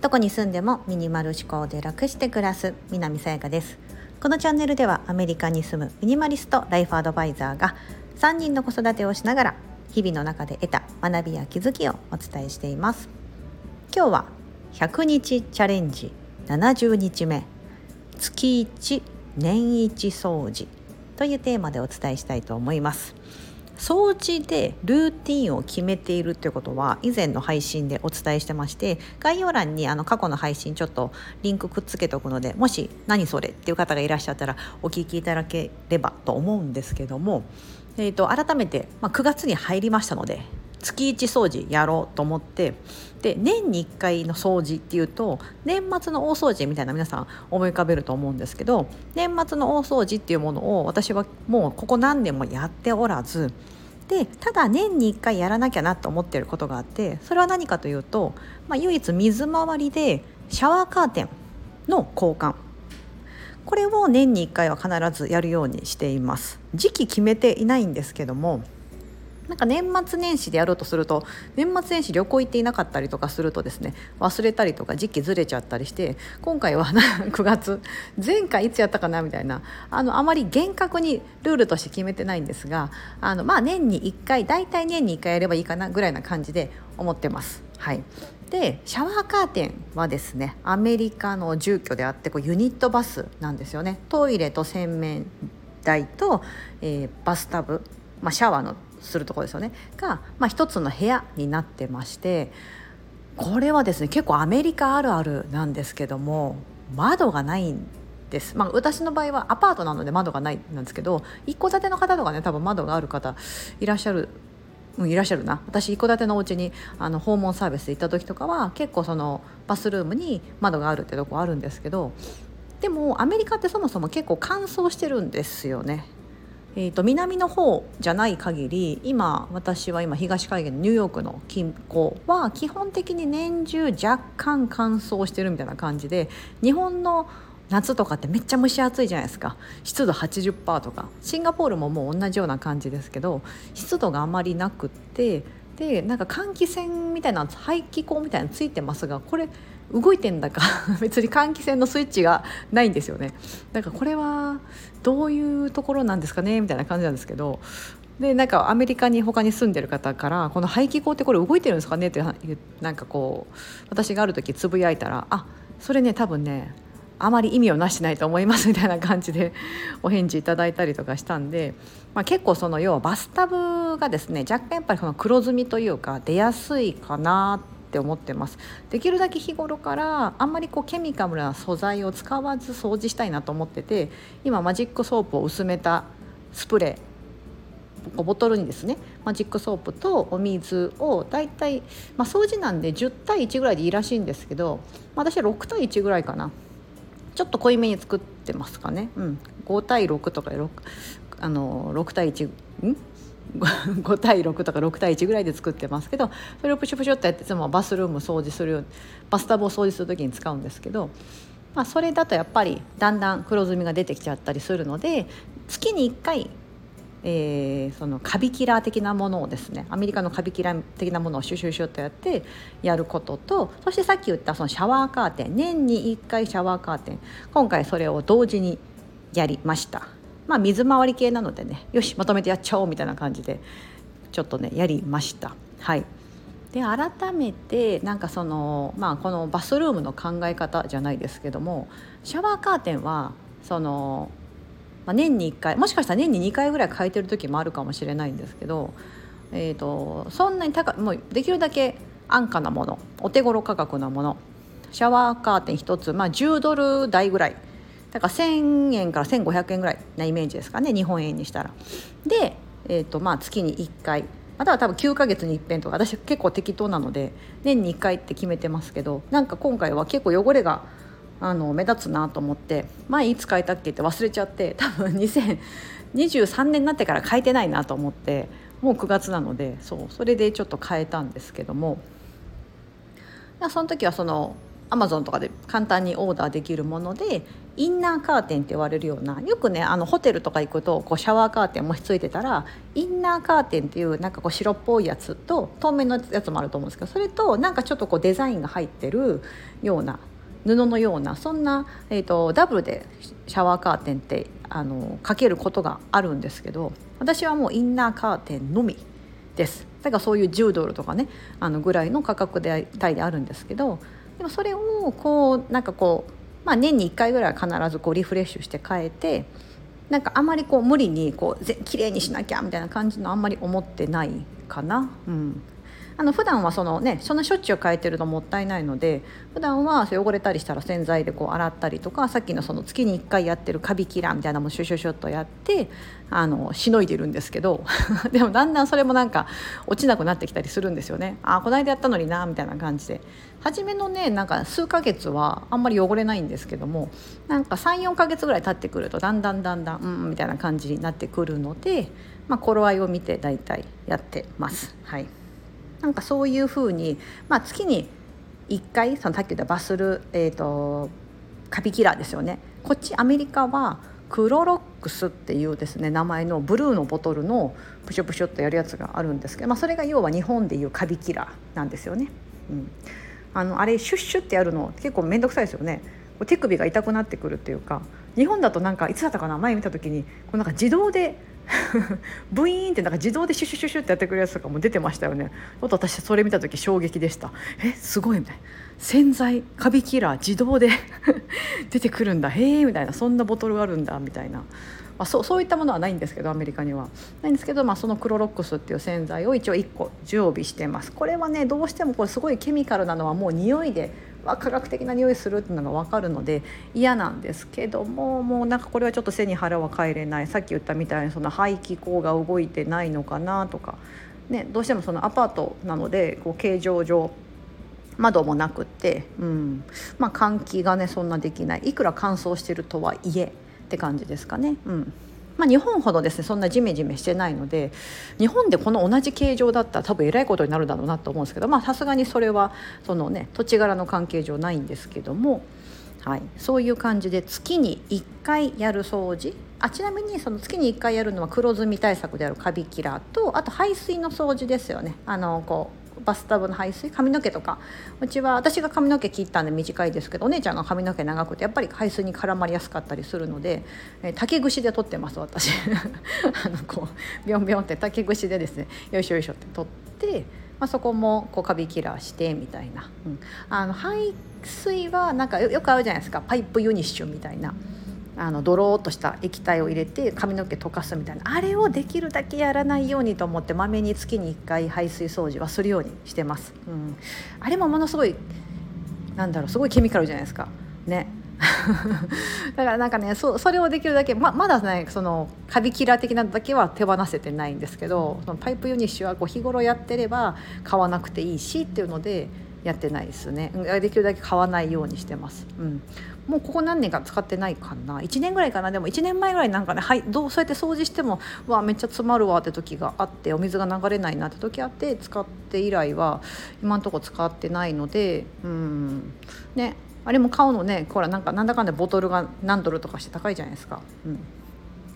どこに住んでもミニマル思考で楽して暮らす南さやかです。このチャンネルではアメリカに住むミニマリストライフアドバイザーが3人の子育てをしながら日々の中で得た学びや気づきをお伝えしています。今日は100日チャレンジ70日目。月1年1掃除というテーマでお伝えしたいと思います。掃除でルーティンを決めているということは以前の配信でお伝えしてまして概要欄にあの過去の配信ちょっとリンクくっつけておくのでもし何それっていう方がいらっしゃったらお聞きいただければと思うんですけども、えーと、改めて、まあ、9月に入りましたので月1掃除やろうと思ってで年に1回の掃除っていうと年末の大掃除みたいな皆さん思い浮かべると思うんですけど年末の大掃除っていうものを私はもうここ何年もやっておらずでただ年に1回やらなきゃなと思ってることがあってそれは何かというと、まあ、唯一水回りでシャワーカーテンの交換。これを年に1回は必ずやるようにしています。時期決めていないんですけどもなんか年末年始でやろうとすると年末年始旅行行っていなかったりとかするとですね忘れたりとか時期ずれちゃったりして今回は 9月前回いつやったかなみたいなあのあまり厳格にルールとして決めてないんですがあのまあ年に1回大体年に1回やればいいかなぐらいな感じで思ってます。はいでシャワーカーテンはですねアメリカの住居であってこうユニットバスなんですよねトイレと洗面台と、えー、バスタブ、まあ、シャワーのするとこですよね。が、まあ、一つの部屋になってましてこれはですね結構アメリカあるあるなんですけども窓がないんです、まあ、私の場合はアパートなので窓がないなんですけど一戸建ての方とかね多分窓がある方いらっしゃるうん、いらっしゃるな。私一戸建てのお家にあの訪問サービスで行った時とかは結構そのバスルームに窓があるってとこあるんですけどでもアメリカってそもそも結構乾燥してるんですよね。えーと、南の方じゃない限り今私は今東海岸のニューヨークの近郊は基本的に年中若干乾燥してるみたいな感じで日本の夏とかってめっちゃ蒸し暑いじゃないですか。湿度80%とか。シンガポールももう同じような感じですけど湿度があまりなくってでなんか換気扇みたいな排気口みたいなのついてますがこれ動いてんだか 別に換気扇のスイッチがないんですよね。だからこれはどういうところなんですかねみたいな感じなんですけど。でなんかアメリカに他に住んでる方からこの排気口ってこれ動いてるんですかねってなんかこう私がある時つぶやいたらあそれね多分ねあまり意味をなしてないと思いますみたいな感じで お返事いただいたりとかしたんで、まあ、結構その要はバスタブがですね若干やっぱりその黒ずみというか出やすいかなってって思ってます。できるだけ日頃からあんまりこうケミカルな素材を使わず掃除したいなと思ってて今マジックソープを薄めたスプレーボトルにですねマジックソープとお水をだいたい、まあ、掃除なんで10対1ぐらいでいいらしいんですけど、まあ、私は6対1ぐらいかな。ちょっと濃いめに作ってますかね、うん、5対6とか6あの6対1ん？5対6とか6対1ぐらいで作ってますけどそれをプシュプシュっとやっていつもバスルーム掃除するバスタブを掃除する時に使うんですけど、まあ、それだとやっぱりだんだん黒ずみが出てきちゃったりするので月に1回えー、そのカビキラー的なものをですねアメリカのカビキラー的なものをシュシュシュッとやってやることとそしてさっき言ったそのシャワーカーテン年に1回シャワーカーテン今回それを同時にやりました。まあ、水回り系なのでねよしまとめてやっちゃおうみたいな感じでちょっとねやりました。はいで改めてなんかその、まあ、このバスルームの考え方じゃないですけどもシャワーカーテンはその、まあ、年に1回もしかしたら年に2回ぐらい変えてる時もあるかもしれないんですけど、えーと、そんなに高もうできるだけ安価なものお手頃価格なものシャワーカーテン1つ、まあ、10ドル台ぐらいだから1,000円から1,500円ぐらいなイメージですかね日本円にしたら。で、えーとまあ、月に1回または多分9ヶ月に一遍とか私結構適当なので年に1回って決めてますけどなんか今回は結構汚れがあの目立つなと思って前いつ変えたっけって忘れちゃって多分2023年になってから変えてないなと思ってもう9月なのでそうそれでちょっと変えたんですけどもその時はそのアマゾンとかで簡単にオーダーできるもので、インナーカーテンって言われるようなよくねあのホテルとか行くとこうシャワーカーテンもしついてたらインナーカーテンっていうなんかこう白っぽいやつと透明のやつもあると思うんですけどそれとなんかちょっとこうデザインが入ってるような布のようなそんな、えーと、ダブルでシャワーカーテンってあのかけることがあるんですけど私はもうインナーカーテンのみです。だからそういう10ドルとかねあのぐらいの価格で帯であるんですけどでもそれをこうなんかこうまあ、年に1回ぐらいは必ずこうリフレッシュして変えてなんかあまりこう無理にこうぜ綺麗にしなきゃみたいな感じのあんまり思ってないかな。うんあの普段はそのねそんなしょっちゅう変えてるともったいないので普段は汚れたりしたら洗剤でこう洗ったりとかさっきのその月に1回やってるカビキラーみたいなのもシュシュシュッとやってあのしのいでるんですけど でもだんだんそれもなんか落ちなくなってきたりするんですよね。ああこの間やったのになみたいな感じで。初めのねなんか数ヶ月はあんまり汚れないんですけどもなんか34ヶ月ぐらい経ってくるとだんだんだんだんうんみたいな感じになってくるので、まあ、頃合いを見て大体やってます。はい。なんかそういうふうに、まあ、月に1回そのさっき言ったバスル、えーと、カビキラーですよねこっちアメリカはクロロックスっていうですね名前のブルーのボトルのプシュプシュっとやるやつがあるんですけど、まあ、それが要は日本でいうカビキラーなんですよね。うん、あのあれシュッシュってやるの結構面倒くさいですよね。手首が痛くなってくるっていうか日本だとなんかいつだったかな前見た時にこうなんか自動で ブイーンってなんか自動でシュシュシュシュってやってくるやつとかも出てましたよね。ちょっと私それ見た時衝撃でした。えすごいみたいな。洗剤？カビキラー？自動で 出てくるんだ。へえみたいな。そんなボトルがあるんだみたいな。まあ、そうそういったものはないんですけどアメリカには。ないんですけど、まあ、そのクロロックスっていう洗剤を一応1個常備してます。これはねどうしてもこれすごいケミカルなのはもう匂いで、科学的な匂いするっていうのが分かるので嫌なんですけどももうなんかこれはちょっと背に腹は帰れない。さっき言ったみたいにその排気口が動いてないのかなとか、ね、どうしてもそのアパートなのでこう形状上窓もなくって、うん。まあ、換気がねそんなできない。いくら乾燥してるとはいえって感じですかね。うん。まあ、日本ほどですねそんなジメジメしてないので日本でこの同じ形状だったら多分えらいことになるだろうなと思うんですけどさすがにそれはその、ね、土地柄の関係上ないんですけども、はい、そういう感じで月に1回やる掃除あちなみにその月に1回やるのは黒ずみ対策であるカビキラーとあと排水の掃除ですよね。あのこうバスタブの排水髪の毛とか。うちは私が髪の毛切ったんで短いですけどお姉ちゃんが髪の毛長くてやっぱり排水に絡まりやすかったりするので、えー、竹串で取ってます私。あのこうビョンビョンって竹串でですねよいしょよいしょって取って、まあ、そこもこうカビキラーしてみたいな、うん、あの排水はなんかよくあるじゃないですか。パイプユニッシュみたいな。あのドローっとした液体を入れて髪の毛溶かすみたいな。あれをできるだけやらないようにと思ってまめに月に1回排水掃除はするようにしてます、うん、あれもものすごいなんだろうすごいケミカルじゃないですか。ね。だからなんかねそそれをできるだけままだねそのカビキラー的なだけは手放せてないんですけどそのパイプユニッシュはこう日頃やってれば買わなくていいしっていうのでやってないですね。できるだけ買わないようにしてます、うん、もうここ何年か使ってないかな。1年ぐらいかな。でも1年前ぐらいなんかね、はい、どうそうやって掃除してもわめっちゃ詰まるわって時があってお水が流れないなって時あって使って以来は今んとこ使ってないのでうん。ねあれも買うのねほらなんかなんだかんだボトルが何ドルとかして高いじゃないですか。うん。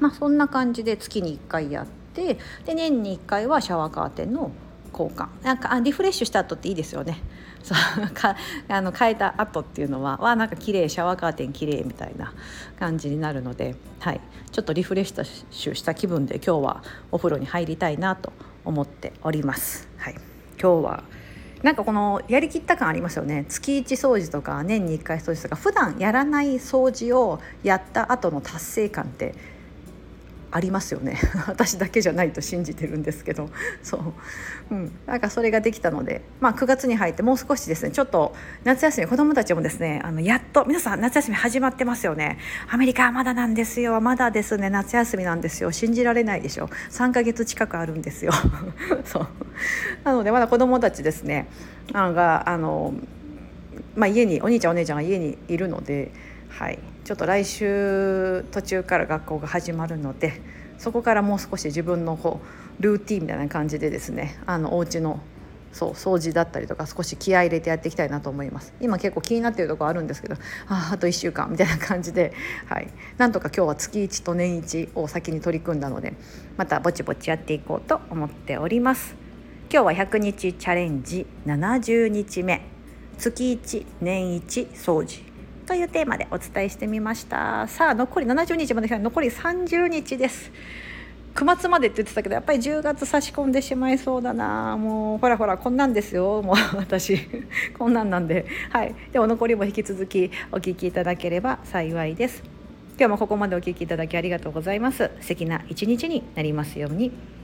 まあ、そんな感じで月に1回やってで年に1回はシャワーカーテンの交換なんかあリフレッシュした後っていいですよね。そうかあの変えた後っていうのはわなんか綺麗シャワーカーテン綺麗みたいな感じになるので、はい、ちょっとリフレッシュした気分で今日はお風呂に入りたいなと思っております。はい、今日はなんかこのやりきった感ありますよね。月1掃除とか年に1回掃除とか普段やらない掃除をやった後の達成感ってありますよね。私だけじゃないと信じてるんですけど。そう、うん、なんかそれができたので、まあ、9月に入ってもう少しですね。ちょっと夏休み子どもたちもですねあのやっと皆さん夏休み始まってますよね。アメリカはまだなんですよ。まだですね。夏休みなんですよ。信じられないでしょ。3ヶ月近くあるんですよ。そう。なのでまだ子どもたちですね。あがあの、まあ、家にお兄ちゃんお姉ちゃんが家にいるのではい。ちょっと来週途中から学校が始まるのでそこからもう少し自分のこうルーティンみたいな感じでですねあのお家のそう掃除だったりとか少し気合入れてやっていきたいなと思います。今結構気になってるとこあるんですけどああと1週間みたいな感じで、はい、なんとか今日は月1と年1を先に取り組んだのでまたぼちぼちやっていこうと思っております。今日は100日チャレンジ70日目。月1年1掃除。というテーマでお伝えしてみました。さあ残り70日まで残り30日です。9月までって言ってたけどやっぱり10月差し込んでしまいそうだな。もうほらほらこんなんですよ。もう私 こんなんなんで。はい。でも残りも引き続きお聞きいただければ幸いです。今日もここまでお聞きいただきありがとうございます。素敵な一日になりますように。